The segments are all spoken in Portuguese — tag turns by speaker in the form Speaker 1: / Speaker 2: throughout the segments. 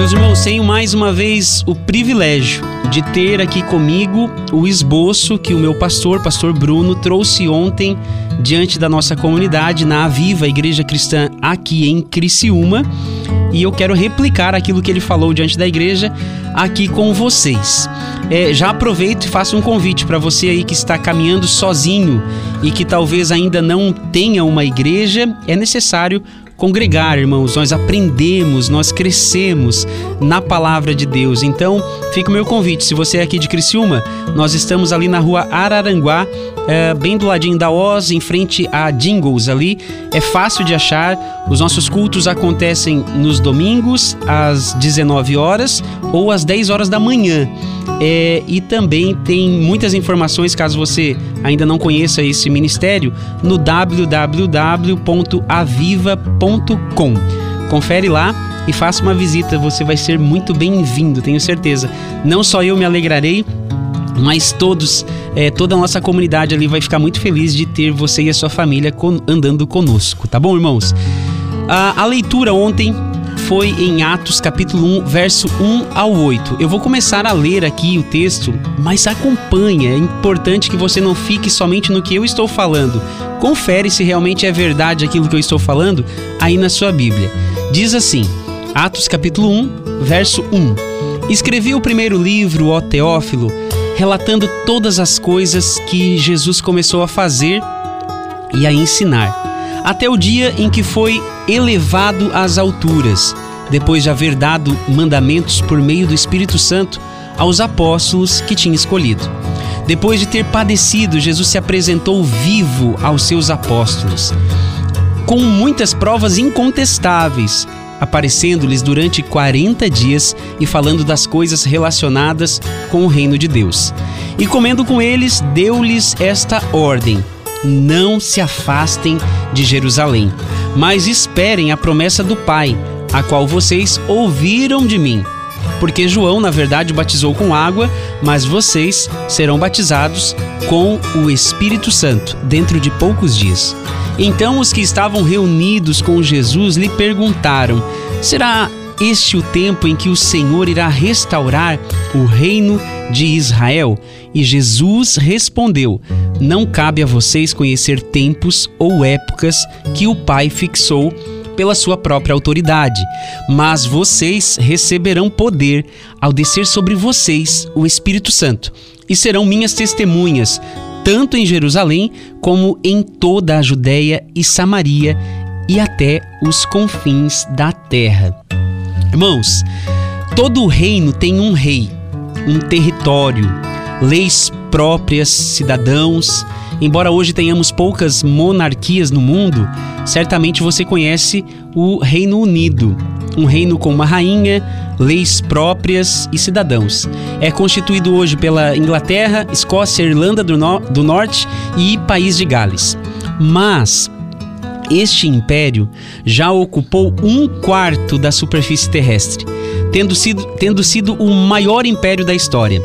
Speaker 1: Meus irmãos, tenho mais uma vez o privilégio de ter aqui comigo o esboço que o meu pastor, pastor Bruno, trouxe ontem diante da nossa comunidade na Aviva Igreja Cristã aqui em Criciúma. E eu quero replicar aquilo que ele falou diante da igreja aqui com vocês. É, já aproveito e faço um convite para você aí que está caminhando sozinho e que talvez ainda não tenha uma igreja, é necessário congregar, irmãos. Nós aprendemos, nós crescemos na palavra de Deus. Então, fica o meu convite. Se você é aqui de Criciúma, nós estamos ali na rua Araranguá, é, bem do ladinho da Oz, em frente a Jingles ali. É fácil de achar. Os nossos cultos acontecem nos domingos, às 19 horas ou às 10 horas da manhã. É, e também tem muitas informações, caso você ainda não conheça esse ministério, no www.aviva.com. Confere lá e faça uma visita, você vai ser muito bem-vindo, tenho certeza. Não só eu me alegrarei, mas todos, é, toda a nossa comunidade ali vai ficar muito feliz de ter você e a sua família andando conosco, tá bom, irmãos? A, a leitura ontem foi em Atos capítulo 1, verso 1 ao 8. Eu vou começar a ler aqui o texto, mas acompanha. É importante que você não fique somente no que eu estou falando. Confere se realmente é verdade aquilo que eu estou falando aí na sua Bíblia. Diz assim: Atos capítulo 1, verso 1. Escrevi o primeiro livro, ó Teófilo, relatando todas as coisas que Jesus começou a fazer e a ensinar até o dia em que foi elevado às alturas, depois de haver dado mandamentos por meio do Espírito Santo aos apóstolos que tinha escolhido. Depois de ter padecido, Jesus se apresentou vivo aos seus apóstolos, com muitas provas incontestáveis, aparecendo-lhes durante 40 dias e falando das coisas relacionadas com o reino de Deus. E comendo com eles, deu-lhes esta ordem: não se afastem de Jerusalém, mas esperem a promessa do Pai, a qual vocês ouviram de mim. Porque João, na verdade, batizou com água, mas vocês serão batizados com o Espírito Santo dentro de poucos dias. Então os que estavam reunidos com Jesus lhe perguntaram: Será este o tempo em que o Senhor irá restaurar o reino de Israel? E Jesus respondeu: Não cabe a vocês conhecer tempos ou épocas que o Pai fixou pela sua própria autoridade, mas vocês receberão poder ao descer sobre vocês o Espírito Santo, e serão minhas testemunhas, tanto em Jerusalém como em toda a Judéia e Samaria e até os confins da terra. Irmãos, todo reino tem um rei, um território, leis próprias, cidadãos. Embora hoje tenhamos poucas monarquias no mundo, certamente você conhece o Reino Unido, um reino com uma rainha, leis próprias e cidadãos. É constituído hoje pela Inglaterra, Escócia, Irlanda do, no do Norte e País de Gales. Mas este império já ocupou um quarto da superfície terrestre, tendo sido, tendo sido o maior império da história.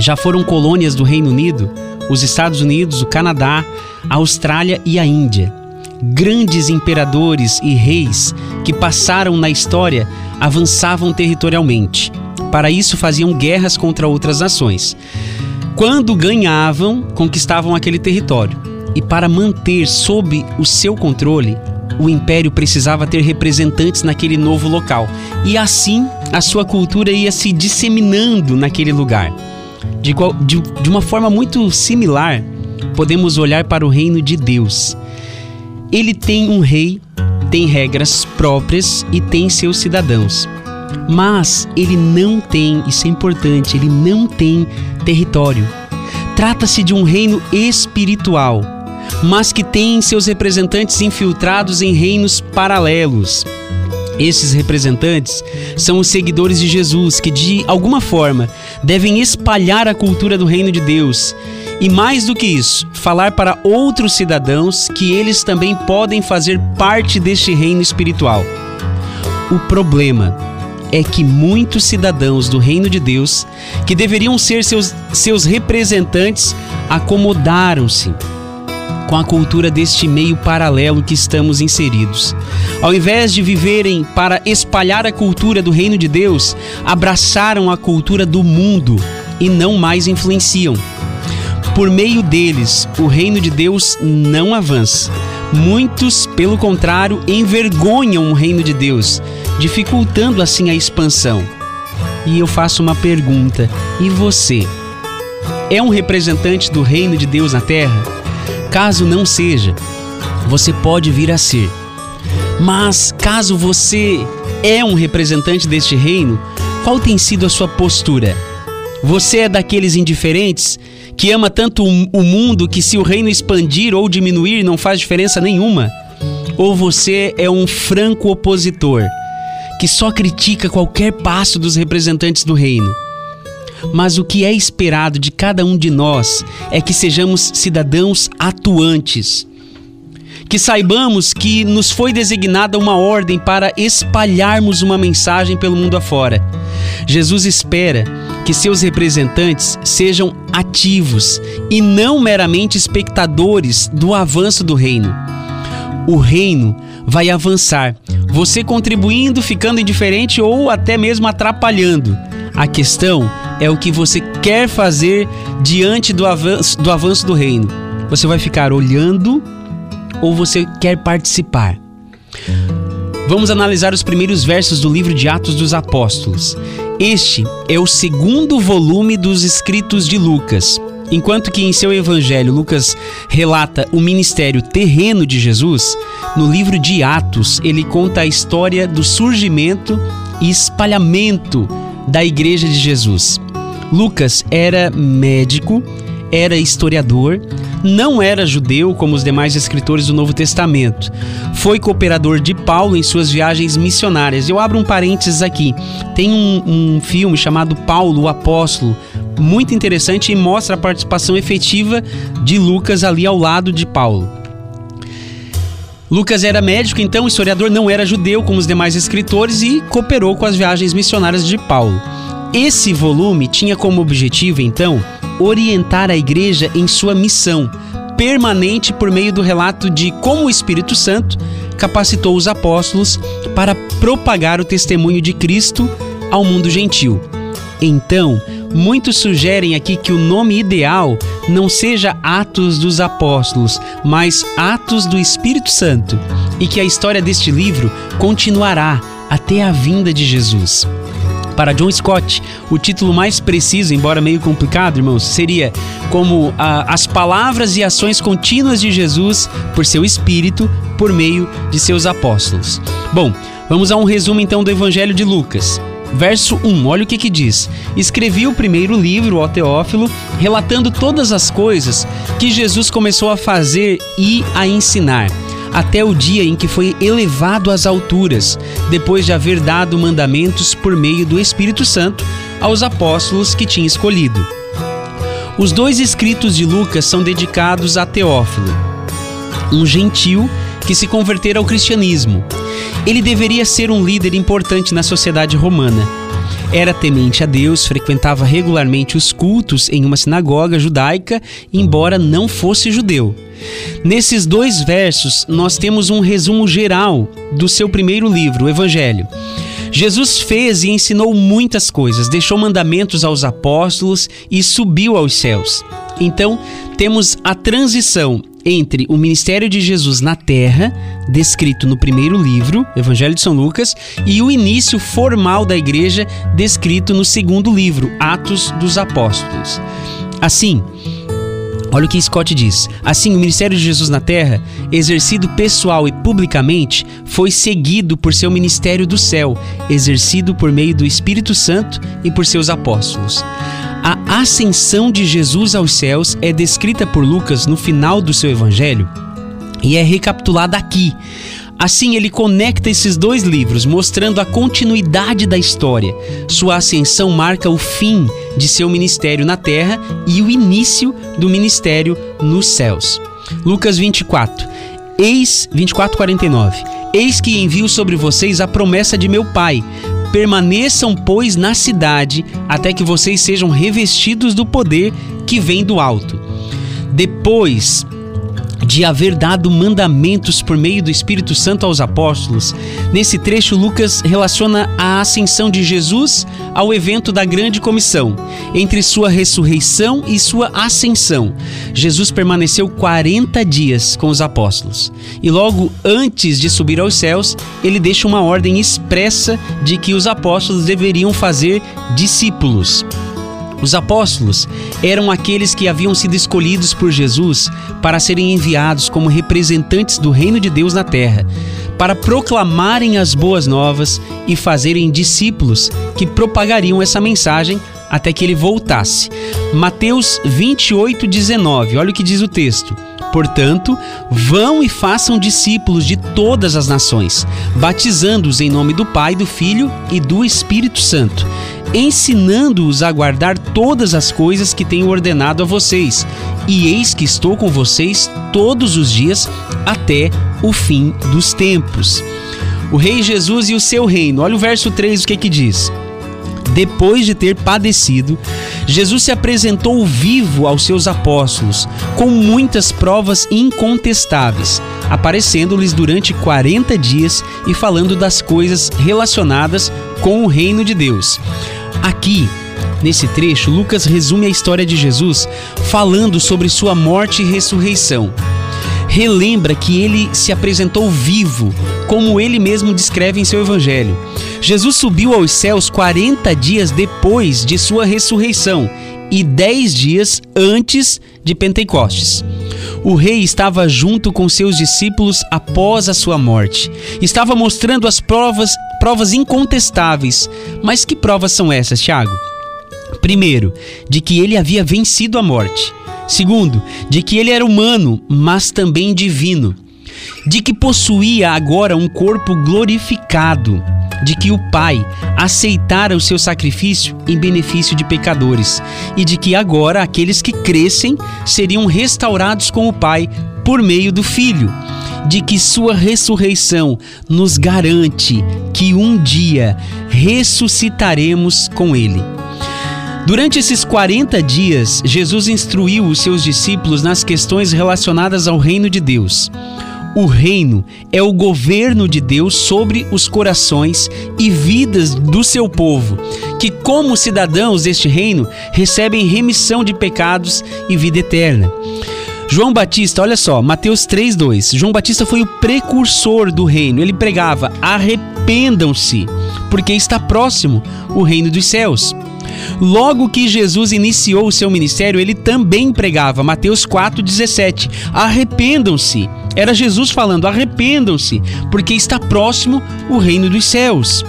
Speaker 1: Já foram colônias do Reino Unido, os Estados Unidos, o Canadá, a Austrália e a Índia. Grandes imperadores e reis que passaram na história avançavam territorialmente. Para isso, faziam guerras contra outras nações. Quando ganhavam, conquistavam aquele território e para manter sob o seu controle, o império precisava ter representantes naquele novo local. E assim a sua cultura ia se disseminando naquele lugar. De, de, de uma forma muito similar, podemos olhar para o reino de Deus. Ele tem um rei, tem regras próprias e tem seus cidadãos. Mas ele não tem, isso é importante, ele não tem território. Trata-se de um reino espiritual mas que têm seus representantes infiltrados em reinos paralelos. Esses representantes são os seguidores de Jesus que, de alguma forma, devem espalhar a cultura do reino de Deus e, mais do que isso, falar para outros cidadãos que eles também podem fazer parte deste reino espiritual. O problema é que muitos cidadãos do reino de Deus, que deveriam ser seus, seus representantes, acomodaram-se com a cultura deste meio paralelo que estamos inseridos. Ao invés de viverem para espalhar a cultura do reino de Deus, abraçaram a cultura do mundo e não mais influenciam. Por meio deles, o reino de Deus não avança. Muitos, pelo contrário, envergonham o reino de Deus, dificultando assim a expansão. E eu faço uma pergunta: e você? É um representante do reino de Deus na terra? Caso não seja, você pode vir a ser. Mas caso você é um representante deste reino, qual tem sido a sua postura? Você é daqueles indiferentes que ama tanto o mundo que se o reino expandir ou diminuir não faz diferença nenhuma? Ou você é um franco opositor que só critica qualquer passo dos representantes do reino? Mas o que é esperado de cada um de nós é que sejamos cidadãos atuantes. Que saibamos que nos foi designada uma ordem para espalharmos uma mensagem pelo mundo afora. Jesus espera que seus representantes sejam ativos e não meramente espectadores do avanço do reino. O reino vai avançar, você contribuindo, ficando indiferente ou até mesmo atrapalhando. A questão é o que você quer fazer diante do avanço do, avanço do reino. Você vai ficar olhando ou você quer participar? Vamos analisar os primeiros versos do livro de Atos dos Apóstolos. Este é o segundo volume dos escritos de Lucas. Enquanto que em seu evangelho Lucas relata o ministério terreno de Jesus, no livro de Atos ele conta a história do surgimento e espalhamento da igreja de Jesus. Lucas era médico, era historiador, não era judeu como os demais escritores do Novo Testamento. Foi cooperador de Paulo em suas viagens missionárias. Eu abro um parênteses aqui. Tem um, um filme chamado Paulo, o Apóstolo, muito interessante e mostra a participação efetiva de Lucas ali ao lado de Paulo. Lucas era médico, então historiador não era judeu como os demais escritores e cooperou com as viagens missionárias de Paulo. Esse volume tinha como objetivo, então, orientar a igreja em sua missão permanente por meio do relato de como o Espírito Santo capacitou os apóstolos para propagar o testemunho de Cristo ao mundo gentil. Então, muitos sugerem aqui que o nome ideal não seja Atos dos Apóstolos, mas Atos do Espírito Santo, e que a história deste livro continuará até a vinda de Jesus. Para John Scott, o título mais preciso, embora meio complicado, irmãos, seria como a, as palavras e ações contínuas de Jesus por seu Espírito por meio de seus apóstolos. Bom, vamos a um resumo então do Evangelho de Lucas. Verso 1, olha o que que diz. Escrevi o primeiro livro, o Teófilo, relatando todas as coisas que Jesus começou a fazer e a ensinar até o dia em que foi elevado às alturas, depois de haver dado mandamentos por meio do Espírito Santo aos apóstolos que tinha escolhido. Os dois escritos de Lucas são dedicados a Teófilo, um gentil que se convertera ao cristianismo. Ele deveria ser um líder importante na sociedade romana. Era temente a Deus, frequentava regularmente os cultos em uma sinagoga judaica, embora não fosse judeu. Nesses dois versos, nós temos um resumo geral do seu primeiro livro, o Evangelho. Jesus fez e ensinou muitas coisas, deixou mandamentos aos apóstolos e subiu aos céus. Então, temos a transição entre o ministério de Jesus na terra, descrito no primeiro livro, Evangelho de São Lucas, e o início formal da igreja, descrito no segundo livro, Atos dos Apóstolos. Assim, Olha o que Scott diz. Assim, o ministério de Jesus na terra, exercido pessoal e publicamente, foi seguido por seu ministério do céu, exercido por meio do Espírito Santo e por seus apóstolos. A ascensão de Jesus aos céus é descrita por Lucas no final do seu evangelho e é recapitulada aqui. Assim, ele conecta esses dois livros, mostrando a continuidade da história. Sua ascensão marca o fim de seu ministério na terra e o início do ministério nos céus. Lucas 24. Eis 24:49. Eis que envio sobre vocês a promessa de meu Pai. Permaneçam, pois, na cidade, até que vocês sejam revestidos do poder que vem do alto. Depois de haver dado mandamentos por meio do Espírito Santo aos apóstolos, nesse trecho Lucas relaciona a ascensão de Jesus ao evento da grande comissão. Entre sua ressurreição e sua ascensão, Jesus permaneceu 40 dias com os apóstolos. E logo antes de subir aos céus, ele deixa uma ordem expressa de que os apóstolos deveriam fazer discípulos. Os apóstolos eram aqueles que haviam sido escolhidos por Jesus para serem enviados como representantes do reino de Deus na terra, para proclamarem as boas novas e fazerem discípulos que propagariam essa mensagem até que ele voltasse. Mateus 28, 19. Olha o que diz o texto. Portanto, vão e façam discípulos de todas as nações, batizando-os em nome do Pai, do Filho e do Espírito Santo, ensinando-os a guardar todas as coisas que tenho ordenado a vocês. E eis que estou com vocês todos os dias até o fim dos tempos. O Rei Jesus e o seu reino. Olha o verso 3, o que que diz? Depois de ter padecido, Jesus se apresentou vivo aos seus apóstolos, com muitas provas incontestáveis, aparecendo-lhes durante 40 dias e falando das coisas relacionadas com o reino de Deus. Aqui, nesse trecho, Lucas resume a história de Jesus falando sobre sua morte e ressurreição relembra que ele se apresentou vivo, como ele mesmo descreve em seu evangelho. Jesus subiu aos céus 40 dias depois de sua ressurreição e 10 dias antes de Pentecostes. O rei estava junto com seus discípulos após a sua morte. Estava mostrando as provas, provas incontestáveis. Mas que provas são essas, Tiago? Primeiro, de que ele havia vencido a morte. Segundo, de que ele era humano, mas também divino. De que possuía agora um corpo glorificado. De que o Pai aceitara o seu sacrifício em benefício de pecadores. E de que agora aqueles que crescem seriam restaurados com o Pai por meio do Filho. De que sua ressurreição nos garante que um dia ressuscitaremos com ele. Durante esses 40 dias, Jesus instruiu os seus discípulos nas questões relacionadas ao reino de Deus. O reino é o governo de Deus sobre os corações e vidas do seu povo, que, como cidadãos deste reino, recebem remissão de pecados e vida eterna. João Batista, olha só, Mateus 3:2. João Batista foi o precursor do reino. Ele pregava: "Arrependam-se, porque está próximo o reino dos céus". Logo que Jesus iniciou o seu ministério, ele também pregava, Mateus 4,17: Arrependam-se. Era Jesus falando: arrependam-se, porque está próximo o reino dos céus.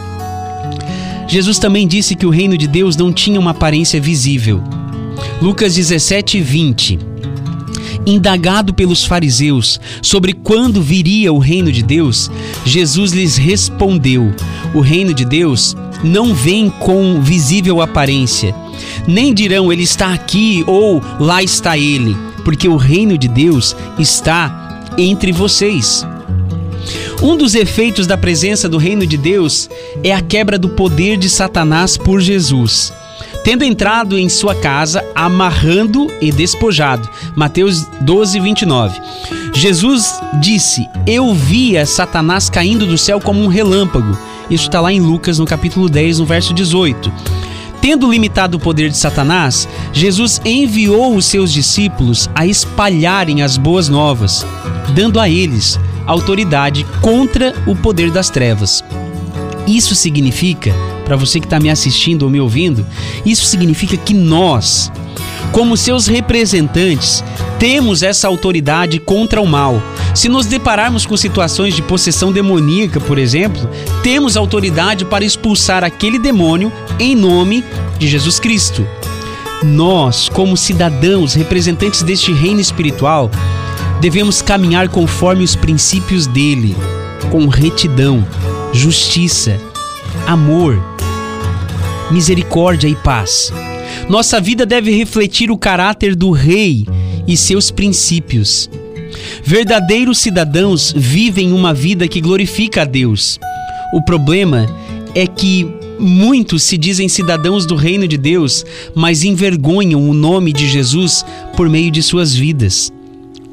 Speaker 1: Jesus também disse que o reino de Deus não tinha uma aparência visível. Lucas 17, 20. Indagado pelos fariseus sobre quando viria o reino de Deus, Jesus lhes respondeu: O reino de Deus não vem com visível aparência. Nem dirão ele está aqui ou lá está ele, porque o reino de Deus está entre vocês. Um dos efeitos da presença do reino de Deus é a quebra do poder de Satanás por Jesus. Tendo entrado em sua casa, amarrando e despojado. Mateus 12, 29. Jesus disse: Eu via Satanás caindo do céu como um relâmpago. Isso está lá em Lucas, no capítulo 10, no verso 18. Tendo limitado o poder de Satanás, Jesus enviou os seus discípulos a espalharem as boas novas, dando a eles autoridade contra o poder das trevas. Isso significa, para você que está me assistindo ou me ouvindo, isso significa que nós, como seus representantes, temos essa autoridade contra o mal. Se nos depararmos com situações de possessão demoníaca, por exemplo, temos autoridade para expulsar aquele demônio em nome de Jesus Cristo. Nós, como cidadãos, representantes deste reino espiritual, devemos caminhar conforme os princípios dele, com retidão, justiça, amor, misericórdia e paz. Nossa vida deve refletir o caráter do Rei e seus princípios. Verdadeiros cidadãos vivem uma vida que glorifica a Deus. O problema é que muitos se dizem cidadãos do reino de Deus, mas envergonham o nome de Jesus por meio de suas vidas.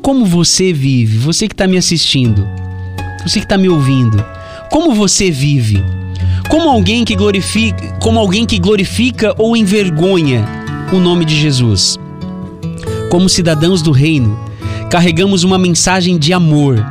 Speaker 1: como você vive? Você que está me assistindo, você que está me ouvindo, como você vive? Como alguém que glorifica, como alguém que glorifica ou envergonha o nome de Jesus? Como cidadãos do reino, carregamos uma mensagem de amor.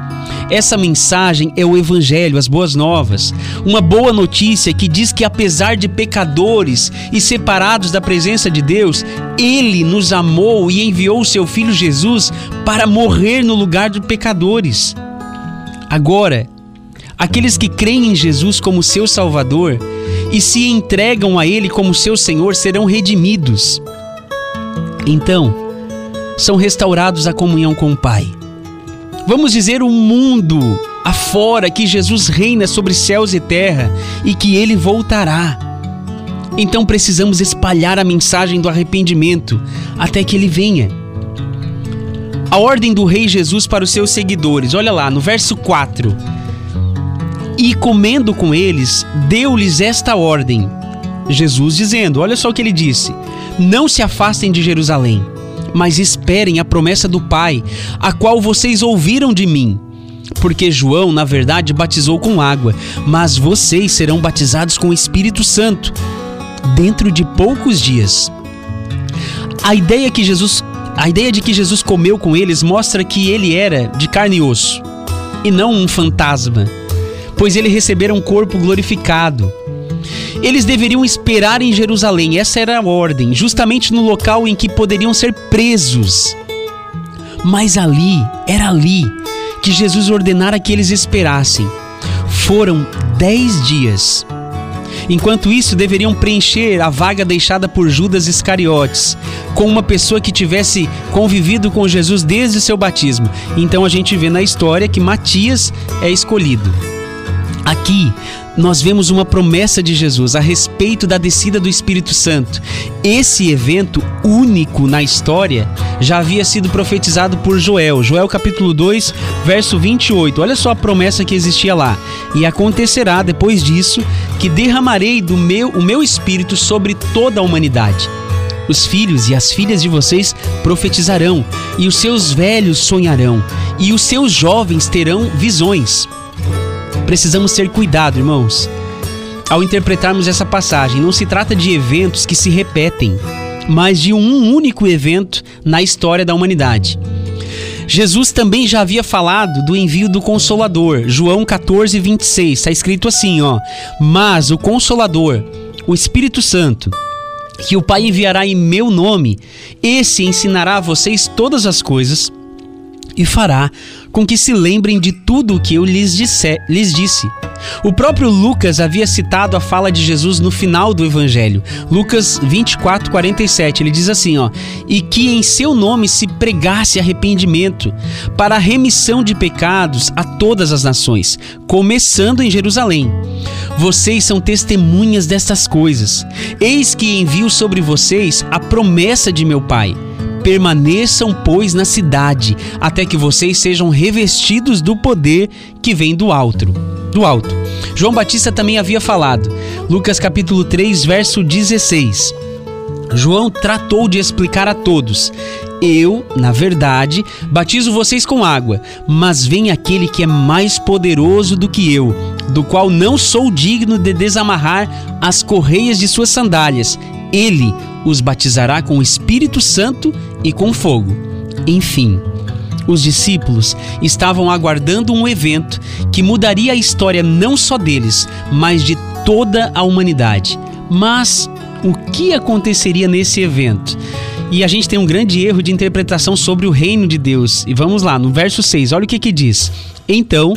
Speaker 1: Essa mensagem é o Evangelho, as boas novas. Uma boa notícia que diz que, apesar de pecadores e separados da presença de Deus, Ele nos amou e enviou o seu Filho Jesus para morrer no lugar de pecadores. Agora, aqueles que creem em Jesus como seu Salvador e se entregam a Ele como seu Senhor serão redimidos. Então, são restaurados a comunhão com o Pai. Vamos dizer o mundo afora que Jesus reina sobre céus e terra e que ele voltará. Então precisamos espalhar a mensagem do arrependimento até que ele venha. A ordem do Rei Jesus para os seus seguidores, olha lá no verso 4. E comendo com eles, deu-lhes esta ordem. Jesus dizendo: Olha só o que ele disse: Não se afastem de Jerusalém mas esperem a promessa do Pai, a qual vocês ouviram de mim. Porque João, na verdade, batizou com água, mas vocês serão batizados com o Espírito Santo dentro de poucos dias. A ideia que Jesus, a ideia de que Jesus comeu com eles mostra que ele era de carne e osso e não um fantasma, pois ele recebera um corpo glorificado. Eles deveriam esperar em Jerusalém, essa era a ordem, justamente no local em que poderiam ser presos. Mas ali, era ali, que Jesus ordenara que eles esperassem. Foram dez dias. Enquanto isso, deveriam preencher a vaga deixada por Judas Iscariotes, com uma pessoa que tivesse convivido com Jesus desde seu batismo. Então a gente vê na história que Matias é escolhido. Aqui nós vemos uma promessa de Jesus a respeito da descida do Espírito Santo. Esse evento único na história já havia sido profetizado por Joel, Joel capítulo 2, verso 28. Olha só a promessa que existia lá. E acontecerá depois disso que derramarei do meu o meu espírito sobre toda a humanidade. Os filhos e as filhas de vocês profetizarão, e os seus velhos sonharão, e os seus jovens terão visões. Precisamos ter cuidado, irmãos. Ao interpretarmos essa passagem, não se trata de eventos que se repetem, mas de um único evento na história da humanidade. Jesus também já havia falado do envio do Consolador, João 14, 26. Está escrito assim: ó, Mas o Consolador, o Espírito Santo, que o Pai enviará em meu nome, esse ensinará a vocês todas as coisas e fará com que se lembrem de tudo o que eu lhes, disse, lhes disse. O próprio Lucas havia citado a fala de Jesus no final do Evangelho. Lucas 24, 47. Ele diz assim: ó, E que em seu nome se pregasse arrependimento para a remissão de pecados a todas as nações, começando em Jerusalém. Vocês são testemunhas destas coisas. Eis que envio sobre vocês a promessa de meu Pai. Permaneçam, pois, na cidade, até que vocês sejam revestidos do poder que vem do alto. Do alto. João Batista também havia falado. Lucas capítulo 3, verso 16. João tratou de explicar a todos: Eu, na verdade, batizo vocês com água, mas vem aquele que é mais poderoso do que eu, do qual não sou digno de desamarrar as correias de suas sandálias. Ele os batizará com o Espírito Santo e com fogo. Enfim, os discípulos estavam aguardando um evento que mudaria a história não só deles, mas de toda a humanidade. Mas o que aconteceria nesse evento? E a gente tem um grande erro de interpretação sobre o reino de Deus. E vamos lá, no verso 6, olha o que que diz. Então,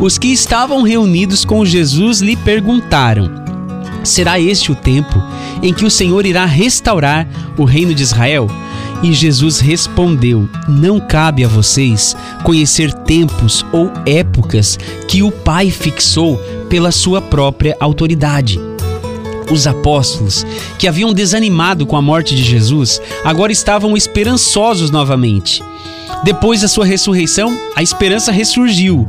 Speaker 1: os que estavam reunidos com Jesus lhe perguntaram: Será este o tempo em que o Senhor irá restaurar o reino de Israel? E Jesus respondeu: Não cabe a vocês conhecer tempos ou épocas que o Pai fixou pela sua própria autoridade. Os apóstolos, que haviam desanimado com a morte de Jesus, agora estavam esperançosos novamente. Depois da sua ressurreição, a esperança ressurgiu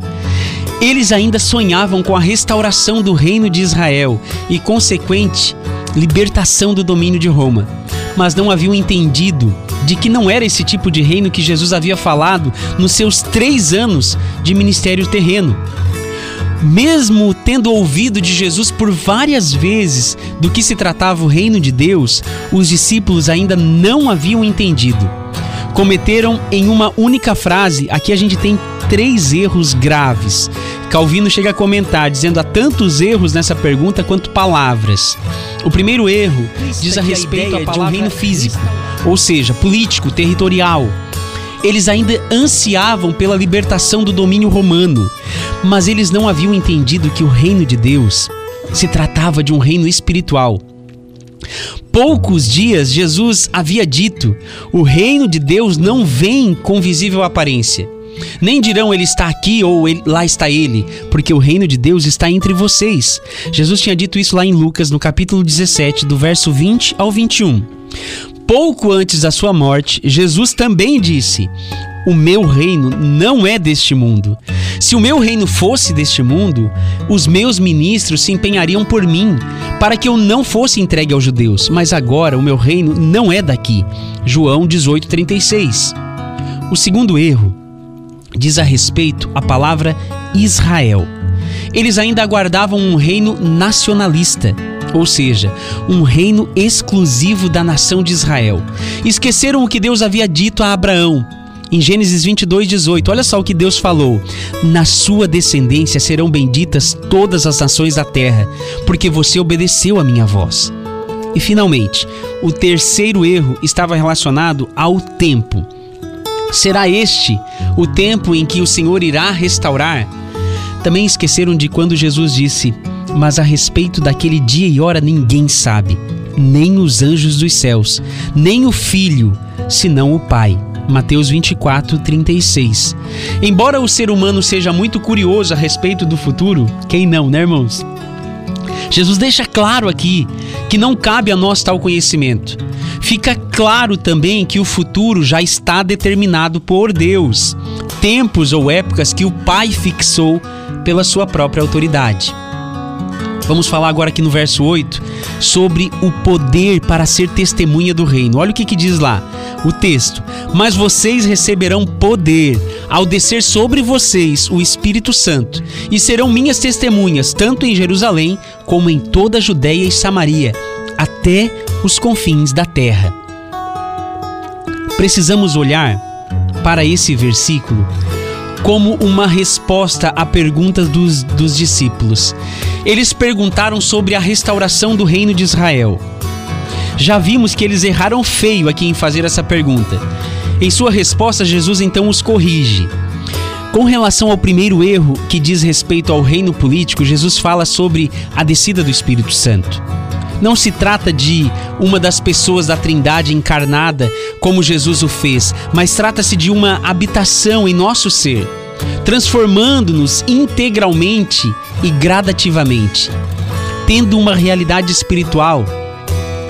Speaker 1: eles ainda sonhavam com a restauração do reino de Israel e consequente libertação do domínio de Roma, mas não haviam entendido de que não era esse tipo de reino que Jesus havia falado nos seus três anos de ministério terreno. Mesmo tendo ouvido de Jesus por várias vezes do que se tratava o reino de Deus, os discípulos ainda não haviam entendido. Cometeram em uma única frase, aqui a gente tem três erros graves. Calvino chega a comentar, dizendo há tantos erros nessa pergunta quanto palavras. O primeiro erro diz a respeito a de um reino físico, ou seja, político, territorial. Eles ainda ansiavam pela libertação do domínio romano, mas eles não haviam entendido que o reino de Deus se tratava de um reino espiritual. Poucos dias Jesus havia dito: o reino de Deus não vem com visível aparência. Nem dirão ele está aqui ou ele, lá está ele, porque o reino de Deus está entre vocês. Jesus tinha dito isso lá em Lucas, no capítulo 17, do verso 20 ao 21. Pouco antes da sua morte, Jesus também disse: O meu reino não é deste mundo. Se o meu reino fosse deste mundo, os meus ministros se empenhariam por mim, para que eu não fosse entregue aos judeus. Mas agora o meu reino não é daqui. João 18:36. O segundo erro diz a respeito à palavra Israel. Eles ainda aguardavam um reino nacionalista ou seja, um reino exclusivo da nação de Israel. Esqueceram o que Deus havia dito a Abraão. Em Gênesis 22, 18, olha só o que Deus falou: Na sua descendência serão benditas todas as nações da terra, porque você obedeceu a minha voz. E finalmente, o terceiro erro estava relacionado ao tempo. Será este o tempo em que o Senhor irá restaurar? Também esqueceram de quando Jesus disse: mas a respeito daquele dia e hora ninguém sabe, nem os anjos dos céus, nem o Filho, senão o Pai. Mateus 24, 36. Embora o ser humano seja muito curioso a respeito do futuro, quem não, né, irmãos? Jesus deixa claro aqui que não cabe a nós tal conhecimento. Fica claro também que o futuro já está determinado por Deus, tempos ou épocas que o Pai fixou pela sua própria autoridade. Vamos falar agora aqui no verso 8 sobre o poder para ser testemunha do reino. Olha o que, que diz lá o texto: Mas vocês receberão poder ao descer sobre vocês o Espírito Santo, e serão minhas testemunhas, tanto em Jerusalém como em toda a Judéia e Samaria, até os confins da terra. Precisamos olhar para esse versículo como uma resposta à pergunta dos, dos discípulos. Eles perguntaram sobre a restauração do reino de Israel. Já vimos que eles erraram feio aqui em fazer essa pergunta. Em sua resposta, Jesus então os corrige. Com relação ao primeiro erro, que diz respeito ao reino político, Jesus fala sobre a descida do Espírito Santo. Não se trata de uma das pessoas da Trindade encarnada como Jesus o fez, mas trata-se de uma habitação em nosso ser, transformando-nos integralmente e gradativamente. Tendo uma realidade espiritual,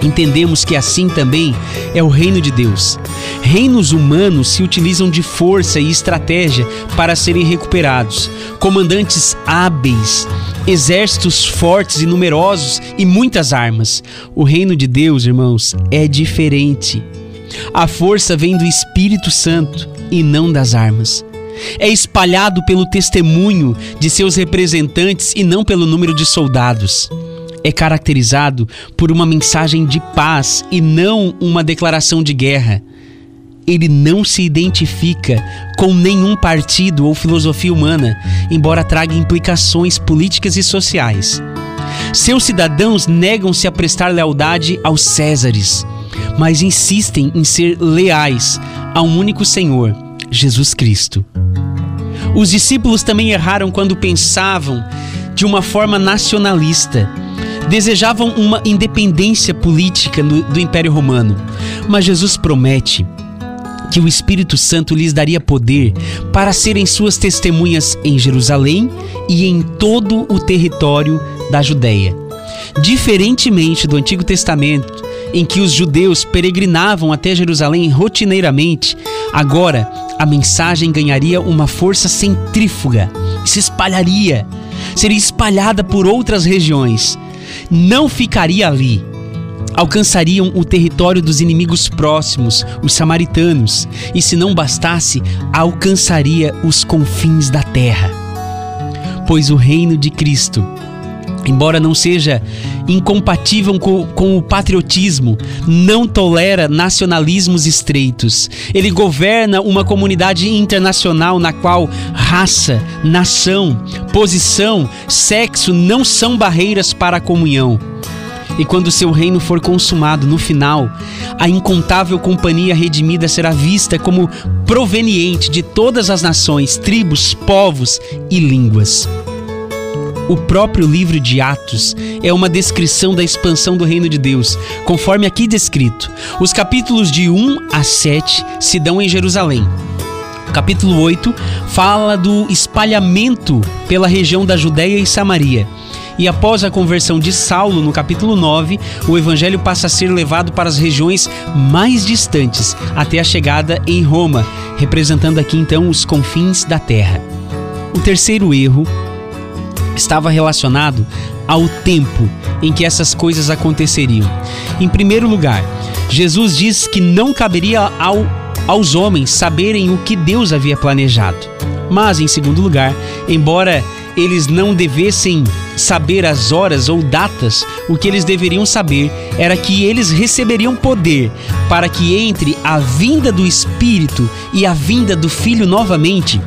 Speaker 1: entendemos que assim também é o reino de Deus. Reinos humanos se utilizam de força e estratégia para serem recuperados. Comandantes hábeis exércitos fortes e numerosos e muitas armas. O reino de Deus, irmãos, é diferente. A força vem do Espírito Santo e não das armas. É espalhado pelo testemunho de seus representantes e não pelo número de soldados. É caracterizado por uma mensagem de paz e não uma declaração de guerra ele não se identifica com nenhum partido ou filosofia humana, embora traga implicações políticas e sociais. Seus cidadãos negam-se a prestar lealdade aos Césares, mas insistem em ser leais a um único Senhor, Jesus Cristo. Os discípulos também erraram quando pensavam de uma forma nacionalista. Desejavam uma independência política do, do Império Romano. Mas Jesus promete que o Espírito Santo lhes daria poder para serem suas testemunhas em Jerusalém e em todo o território da Judéia. Diferentemente do Antigo Testamento, em que os judeus peregrinavam até Jerusalém rotineiramente, agora a mensagem ganharia uma força centrífuga e se espalharia, seria espalhada por outras regiões. Não ficaria ali. Alcançariam o território dos inimigos próximos, os samaritanos, e se não bastasse, alcançaria os confins da terra. Pois o reino de Cristo embora não seja incompatível com, com, o patriotismo, não tolera nacionalismos estreitos. Ele governa uma comunidade internacional na qual raça, nação, posição, sexo não são barreiras para a comunhão. E quando seu reino for consumado, no final, a incontável companhia redimida será vista como proveniente de todas as nações, tribos, povos e línguas. O próprio livro de Atos é uma descrição da expansão do reino de Deus, conforme aqui descrito. Os capítulos de 1 a 7 se dão em Jerusalém. O capítulo 8 fala do espalhamento pela região da Judéia e Samaria. E após a conversão de Saulo, no capítulo 9, o evangelho passa a ser levado para as regiões mais distantes, até a chegada em Roma, representando aqui então os confins da terra. O terceiro erro estava relacionado ao tempo em que essas coisas aconteceriam. Em primeiro lugar, Jesus diz que não caberia ao, aos homens saberem o que Deus havia planejado. Mas, em segundo lugar, embora eles não devessem saber as horas ou datas, o que eles deveriam saber era que eles receberiam poder para que entre a vinda do Espírito e a vinda do Filho novamente,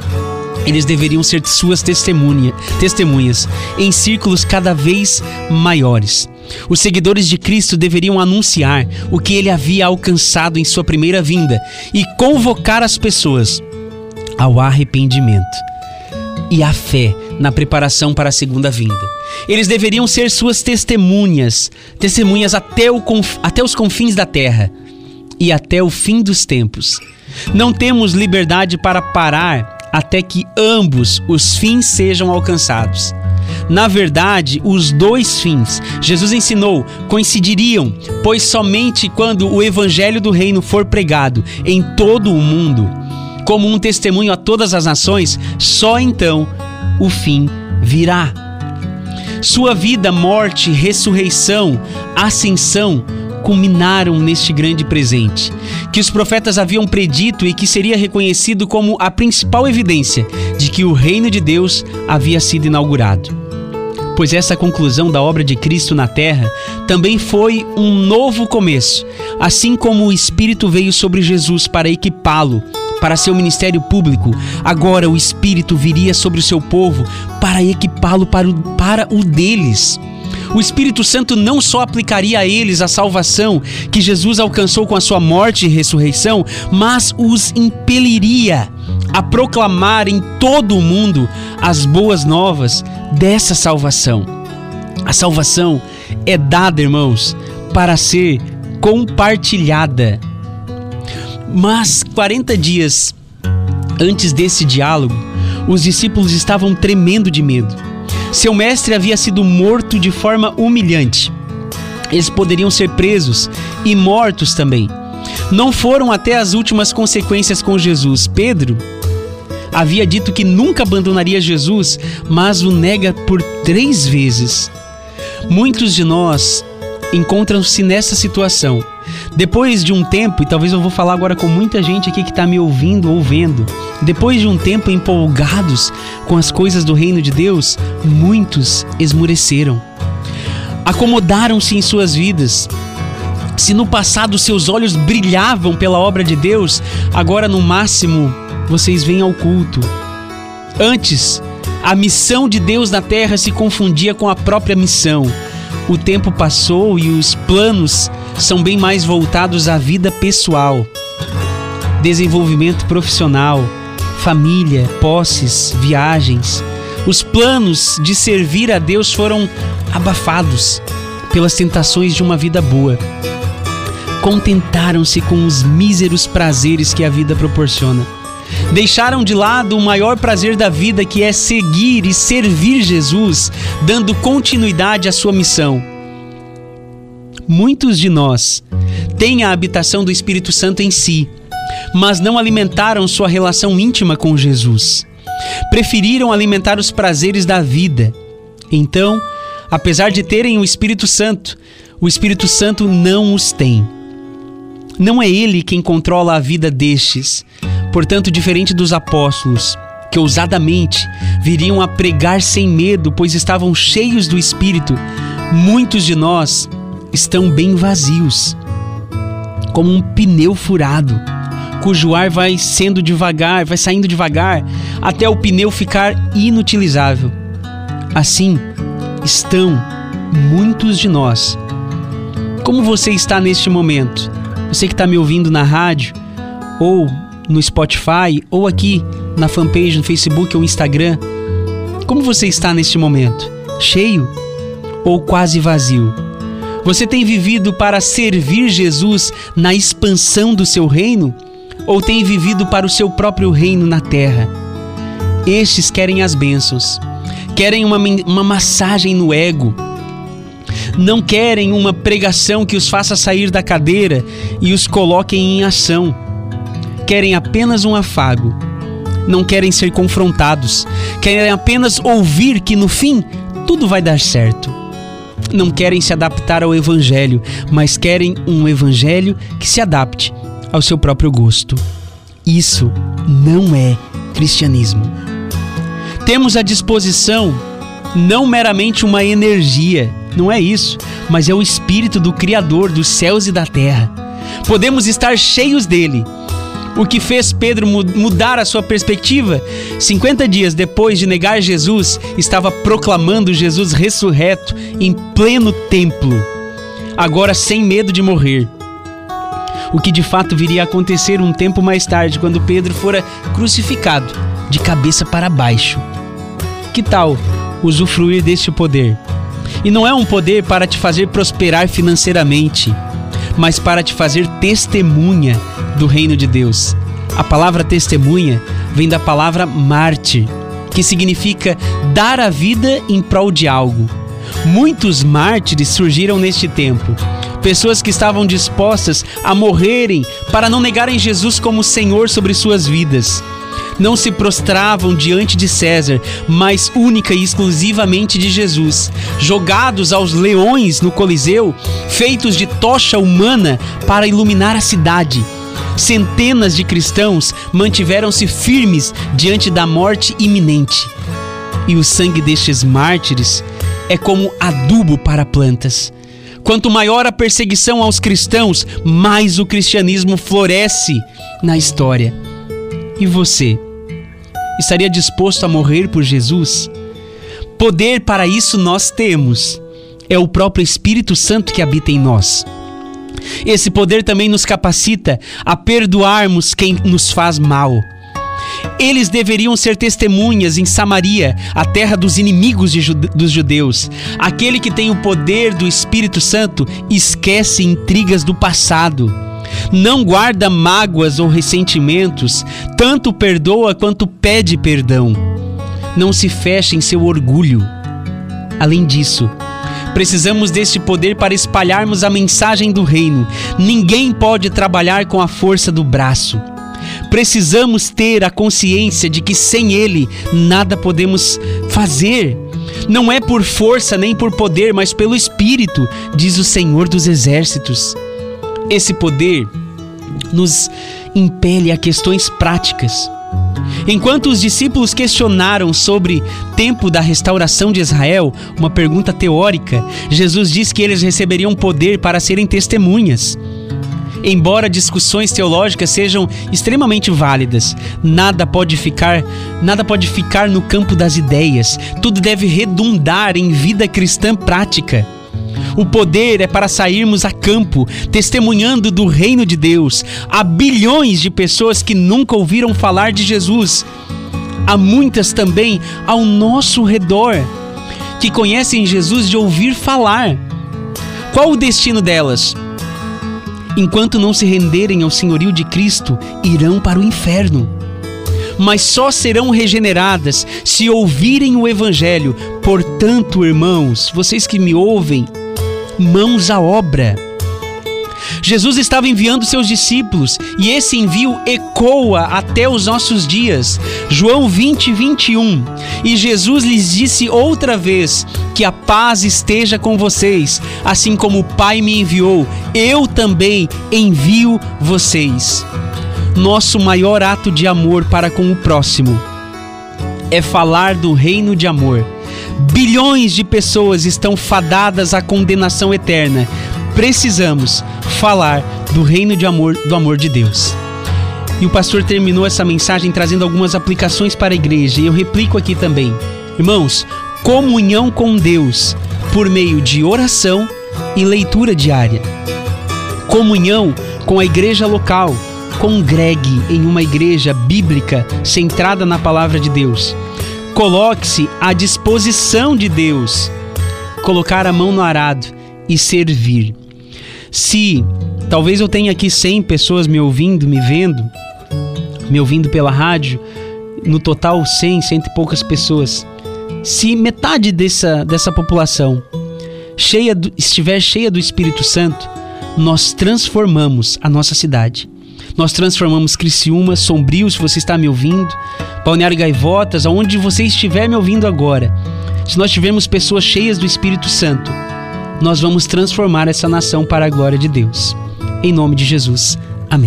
Speaker 1: eles deveriam ser suas testemunha, testemunhas em círculos cada vez maiores. Os seguidores de Cristo deveriam anunciar o que ele havia alcançado em sua primeira vinda e convocar as pessoas ao arrependimento e à fé na preparação para a segunda vinda. Eles deveriam ser suas testemunhas, testemunhas até, o, até os confins da terra e até o fim dos tempos. Não temos liberdade para parar até que ambos os fins sejam alcançados. Na verdade, os dois fins, Jesus ensinou, coincidiriam, pois somente quando o evangelho do reino for pregado em todo o mundo, como um testemunho a todas as nações, só então o fim virá. Sua vida, morte, ressurreição, ascensão culminaram neste grande presente, que os profetas haviam predito e que seria reconhecido como a principal evidência de que o reino de Deus havia sido inaugurado. Pois essa conclusão da obra de Cristo na terra também foi um novo começo, assim como o Espírito veio sobre Jesus para equipá-lo para seu ministério público, agora o Espírito viria sobre o seu povo para equipá-lo para, para o deles. O Espírito Santo não só aplicaria a eles a salvação que Jesus alcançou com a sua morte e ressurreição, mas os impeliria a proclamar em todo o mundo as boas novas dessa salvação. A salvação é dada, irmãos, para ser compartilhada. Mas 40 dias antes desse diálogo, os discípulos estavam tremendo de medo seu mestre havia sido morto de forma humilhante. Eles poderiam ser presos e mortos também. Não foram até as últimas consequências com Jesus. Pedro havia dito que nunca abandonaria Jesus, mas o nega por três vezes. Muitos de nós encontram-se nessa situação. Depois de um tempo, e talvez eu vou falar agora com muita gente aqui que está me ouvindo ou vendo, depois de um tempo empolgados com as coisas do reino de Deus, muitos esmureceram. Acomodaram-se em suas vidas. Se no passado seus olhos brilhavam pela obra de Deus, agora no máximo vocês vêm ao culto. Antes, a missão de Deus na terra se confundia com a própria missão. O tempo passou e os planos são bem mais voltados à vida pessoal, desenvolvimento profissional, família, posses, viagens. Os planos de servir a Deus foram abafados pelas tentações de uma vida boa. Contentaram-se com os míseros prazeres que a vida proporciona. Deixaram de lado o maior prazer da vida, que é seguir e servir Jesus, dando continuidade à sua missão. Muitos de nós têm a habitação do Espírito Santo em si, mas não alimentaram sua relação íntima com Jesus. Preferiram alimentar os prazeres da vida. Então, apesar de terem o Espírito Santo, O Espírito Santo não os tem. Não é ele quem controla a vida destes. Portanto, diferente dos apóstolos, que ousadamente viriam a pregar sem medo, pois estavam cheios do Espírito, muitos de nós estão bem vazios, como um pneu furado, cujo ar vai sendo devagar, vai saindo devagar, até o pneu ficar inutilizável. Assim estão muitos de nós como você está neste momento? Você que está me ouvindo na rádio, ou no Spotify, ou aqui na fanpage no Facebook ou Instagram, como você está neste momento? Cheio ou quase vazio? Você tem vivido para servir Jesus na expansão do seu reino? Ou tem vivido para o seu próprio reino na terra? Estes querem as bênçãos, querem uma, uma massagem no ego, não querem uma pregação que os faça sair da cadeira e os coloque em ação. Querem apenas um afago. Não querem ser confrontados. Querem apenas ouvir que no fim tudo vai dar certo. Não querem se adaptar ao Evangelho, mas querem um Evangelho que se adapte ao seu próprio gosto. Isso não é cristianismo. Temos à disposição não meramente uma energia, não é isso, mas é o espírito do Criador dos céus e da terra. Podemos estar cheios dele. O que fez Pedro mudar a sua perspectiva? 50 dias depois de negar Jesus, estava proclamando Jesus ressurreto em pleno templo, agora sem medo de morrer. O que de fato viria a acontecer um tempo mais tarde, quando Pedro fora crucificado, de cabeça para baixo. Que tal usufruir deste poder? E não é um poder para te fazer prosperar financeiramente, mas para te fazer testemunha do reino de Deus. A palavra testemunha vem da palavra mártir, que significa dar a vida em prol de algo. Muitos mártires surgiram neste tempo. Pessoas que estavam dispostas a morrerem para não negarem Jesus como Senhor sobre suas vidas não se prostravam diante de César, mas única e exclusivamente de Jesus. Jogados aos leões no Coliseu, feitos de tocha humana para iluminar a cidade. Centenas de cristãos mantiveram-se firmes diante da morte iminente. E o sangue destes mártires é como adubo para plantas. Quanto maior a perseguição aos cristãos, mais o cristianismo floresce na história. E você? estaria disposto a morrer por Jesus? Poder para isso nós temos. É o próprio Espírito Santo que habita em nós. Esse poder também nos capacita a perdoarmos quem nos faz mal. Eles deveriam ser testemunhas em Samaria, a terra dos inimigos jude dos judeus. Aquele que tem o poder do Espírito Santo esquece intrigas do passado não guarda mágoas ou ressentimentos, tanto perdoa quanto pede perdão. Não se fecha em seu orgulho. Além disso, precisamos deste poder para espalharmos a mensagem do reino. Ninguém pode trabalhar com a força do braço. Precisamos ter a consciência de que sem ele nada podemos fazer. Não é por força nem por poder, mas pelo Espírito, diz o Senhor dos Exércitos. Esse poder nos impele a questões práticas. Enquanto os discípulos questionaram sobre tempo da restauração de Israel, uma pergunta teórica, Jesus diz que eles receberiam poder para serem testemunhas. Embora discussões teológicas sejam extremamente válidas, nada pode ficar, nada pode ficar no campo das ideias. Tudo deve redundar em vida cristã prática. O poder é para sairmos a campo, testemunhando do reino de Deus. Há bilhões de pessoas que nunca ouviram falar de Jesus. Há muitas também ao nosso redor que conhecem Jesus de ouvir falar. Qual o destino delas? Enquanto não se renderem ao senhorio de Cristo, irão para o inferno. Mas só serão regeneradas se ouvirem o Evangelho. Portanto, irmãos, vocês que me ouvem, mãos à obra. Jesus estava enviando seus discípulos e esse envio ecoa até os nossos dias. João 20, 21. E Jesus lhes disse outra vez: Que a paz esteja com vocês, assim como o Pai me enviou, eu também envio vocês. Nosso maior ato de amor para com o próximo é falar do reino de amor. Bilhões de pessoas estão fadadas à condenação eterna. Precisamos falar do reino de amor, do amor de Deus. E o pastor terminou essa mensagem trazendo algumas aplicações para a igreja, e eu replico aqui também. Irmãos, comunhão com Deus por meio de oração e leitura diária. Comunhão com a igreja local. Congregue em uma igreja bíblica centrada na palavra de Deus. Coloque-se à disposição de Deus. Colocar a mão no arado e servir. Se talvez eu tenha aqui 100 pessoas me ouvindo, me vendo, me ouvindo pela rádio, no total 100, cento e poucas pessoas. Se metade dessa, dessa população cheia do, estiver cheia do Espírito Santo, nós transformamos a nossa cidade. Nós transformamos Criciúma, Sombrio, se você está me ouvindo, Balneário Gaivotas, aonde você estiver me ouvindo agora. Se nós tivermos pessoas cheias do Espírito Santo, nós vamos transformar essa nação para a glória de Deus. Em nome de Jesus. Amém.